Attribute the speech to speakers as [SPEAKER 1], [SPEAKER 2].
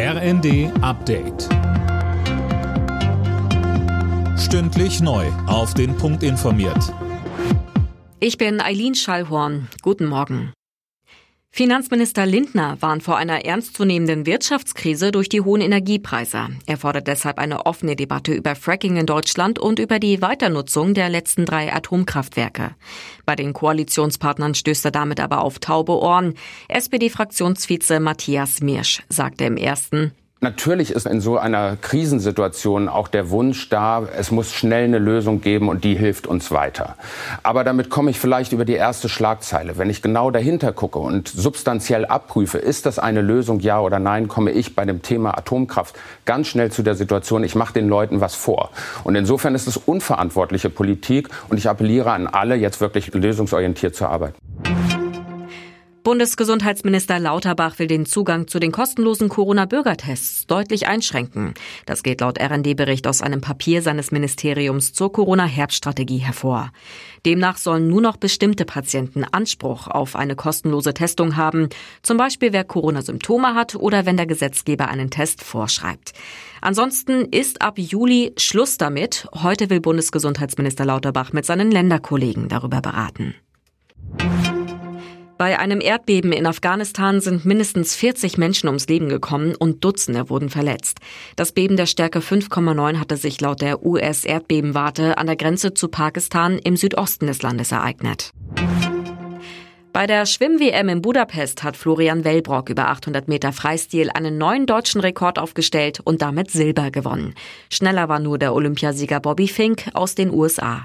[SPEAKER 1] RND Update. Stündlich neu. Auf den Punkt informiert.
[SPEAKER 2] Ich bin Eileen Schallhorn. Guten Morgen. Finanzminister Lindner warnt vor einer ernstzunehmenden Wirtschaftskrise durch die hohen Energiepreise. Er fordert deshalb eine offene Debatte über Fracking in Deutschland und über die Weiternutzung der letzten drei Atomkraftwerke. Bei den Koalitionspartnern stößt er damit aber auf taube Ohren. SPD-Fraktionsvize Matthias Mirsch sagte im ersten,
[SPEAKER 3] Natürlich ist in so einer Krisensituation auch der Wunsch da, es muss schnell eine Lösung geben und die hilft uns weiter. Aber damit komme ich vielleicht über die erste Schlagzeile. Wenn ich genau dahinter gucke und substanziell abprüfe, ist das eine Lösung, ja oder nein, komme ich bei dem Thema Atomkraft ganz schnell zu der Situation, ich mache den Leuten was vor. Und insofern ist es unverantwortliche Politik und ich appelliere an alle, jetzt wirklich lösungsorientiert zu arbeiten.
[SPEAKER 2] Bundesgesundheitsminister Lauterbach will den Zugang zu den kostenlosen Corona-Bürgertests deutlich einschränken. Das geht laut RND-Bericht aus einem Papier seines Ministeriums zur Corona-Herbststrategie hervor. Demnach sollen nur noch bestimmte Patienten Anspruch auf eine kostenlose Testung haben, zum Beispiel wer Corona-Symptome hat oder wenn der Gesetzgeber einen Test vorschreibt. Ansonsten ist ab Juli Schluss damit. Heute will Bundesgesundheitsminister Lauterbach mit seinen Länderkollegen darüber beraten. Bei einem Erdbeben in Afghanistan sind mindestens 40 Menschen ums Leben gekommen und Dutzende wurden verletzt. Das Beben der Stärke 5,9 hatte sich laut der US-Erdbebenwarte an der Grenze zu Pakistan im Südosten des Landes ereignet. Bei der Schwimm-WM in Budapest hat Florian Wellbrock über 800 Meter Freistil einen neuen deutschen Rekord aufgestellt und damit Silber gewonnen. Schneller war nur der Olympiasieger Bobby Fink aus den USA.